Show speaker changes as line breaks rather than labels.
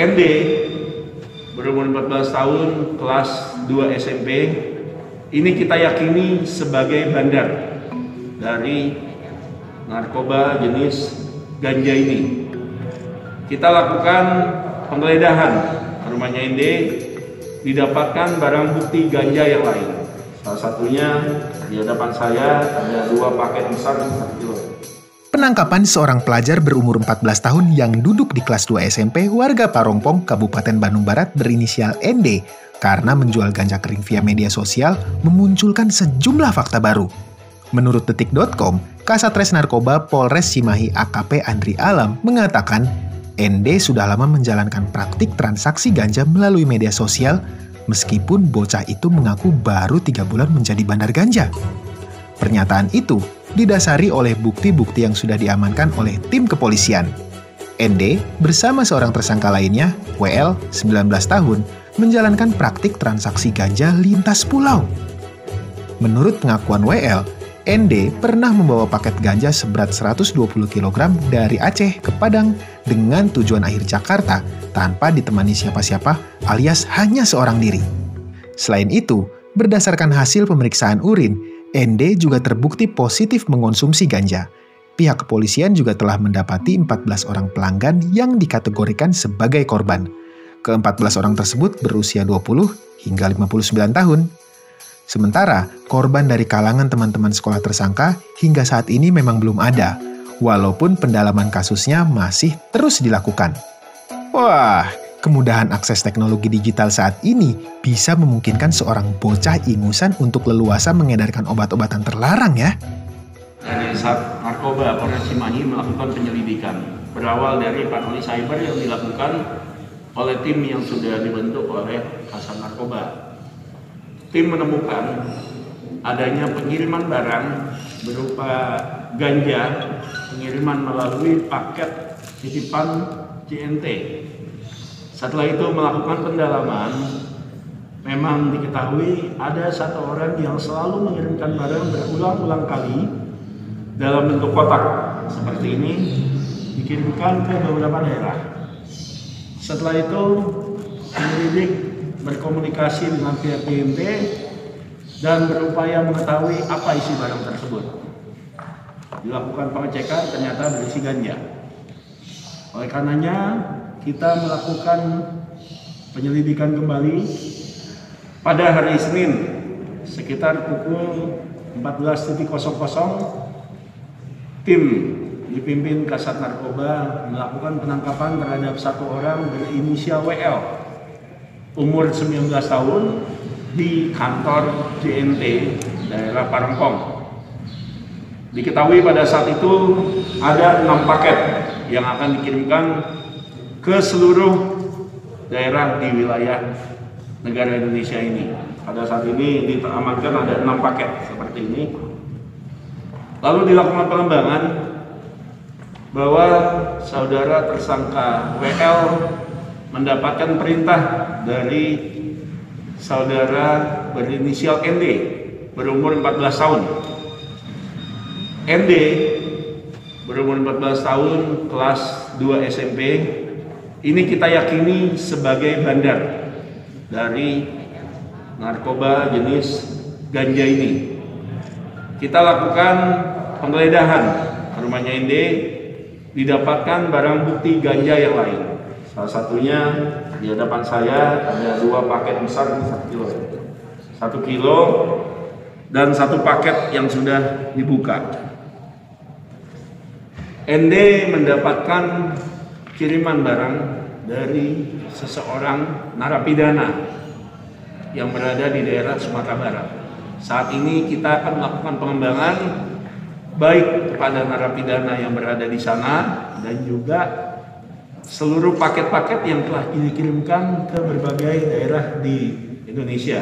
ND berumur 14 tahun kelas 2 SMP ini kita yakini sebagai bandar dari narkoba jenis ganja ini. Kita lakukan penggeledahan rumahnya ND didapatkan barang bukti ganja yang lain. Salah satunya di hadapan saya ada dua paket besar 1 kilo
Penangkapan seorang pelajar berumur 14 tahun yang duduk di kelas 2 SMP warga Parongpong, Kabupaten Bandung Barat berinisial ND karena menjual ganja kering via media sosial memunculkan sejumlah fakta baru. Menurut detik.com, Kasatres Narkoba Polres Cimahi AKP Andri Alam mengatakan ND sudah lama menjalankan praktik transaksi ganja melalui media sosial meskipun bocah itu mengaku baru tiga bulan menjadi bandar ganja. Pernyataan itu didasari oleh bukti-bukti yang sudah diamankan oleh tim kepolisian. ND bersama seorang tersangka lainnya, WL, 19 tahun, menjalankan praktik transaksi ganja lintas pulau. Menurut pengakuan WL, ND pernah membawa paket ganja seberat 120 kg dari Aceh ke Padang dengan tujuan akhir Jakarta tanpa ditemani siapa-siapa alias hanya seorang diri. Selain itu, berdasarkan hasil pemeriksaan urin, ND juga terbukti positif mengonsumsi ganja. Pihak kepolisian juga telah mendapati 14 orang pelanggan yang dikategorikan sebagai korban. Ke-14 orang tersebut berusia 20 hingga 59 tahun. Sementara, korban dari kalangan teman-teman sekolah tersangka hingga saat ini memang belum ada, walaupun pendalaman kasusnya masih terus dilakukan. Wah, Kemudahan akses teknologi digital saat ini bisa memungkinkan seorang bocah ingusan untuk leluasa mengedarkan obat-obatan terlarang ya.
Dari saat narkoba Polres Cimahi melakukan penyelidikan berawal dari patroli cyber yang dilakukan oleh tim yang sudah dibentuk oleh Kasar Narkoba. Tim menemukan adanya pengiriman barang berupa ganja, pengiriman melalui paket titipan CNT setelah itu melakukan pendalaman, memang diketahui ada satu orang yang selalu mengirimkan barang berulang-ulang kali dalam bentuk kotak seperti ini dikirimkan ke beberapa daerah. Setelah itu penyelidik berkomunikasi dengan pihak BNT dan berupaya mengetahui apa isi barang tersebut. Dilakukan pengecekan ternyata berisi ganja. Oleh karenanya kita melakukan penyelidikan kembali pada hari Senin sekitar pukul 14.00 tim dipimpin Kasat Narkoba melakukan penangkapan terhadap satu orang berinisial WL umur 19 tahun di kantor JNT daerah Parangpong. Diketahui pada saat itu ada enam paket yang akan dikirimkan ke seluruh daerah di wilayah negara Indonesia ini. Pada saat ini diamankan ada enam paket seperti ini. Lalu dilakukan pengembangan bahwa saudara tersangka WL mendapatkan perintah dari saudara berinisial ND berumur 14 tahun. ND berumur 14 tahun kelas 2 SMP ini kita yakini sebagai bandar dari narkoba jenis ganja ini. Kita lakukan penggeledahan rumahnya Inde, didapatkan barang bukti ganja yang lain. Salah satunya di hadapan saya ada dua paket besar satu kilo, satu kilo dan satu paket yang sudah dibuka. ND mendapatkan kiriman barang dari seseorang narapidana yang berada di daerah Sumatera Barat. Saat ini kita akan melakukan pengembangan baik kepada narapidana yang berada di sana dan juga seluruh paket-paket yang telah dikirimkan ke berbagai daerah di Indonesia.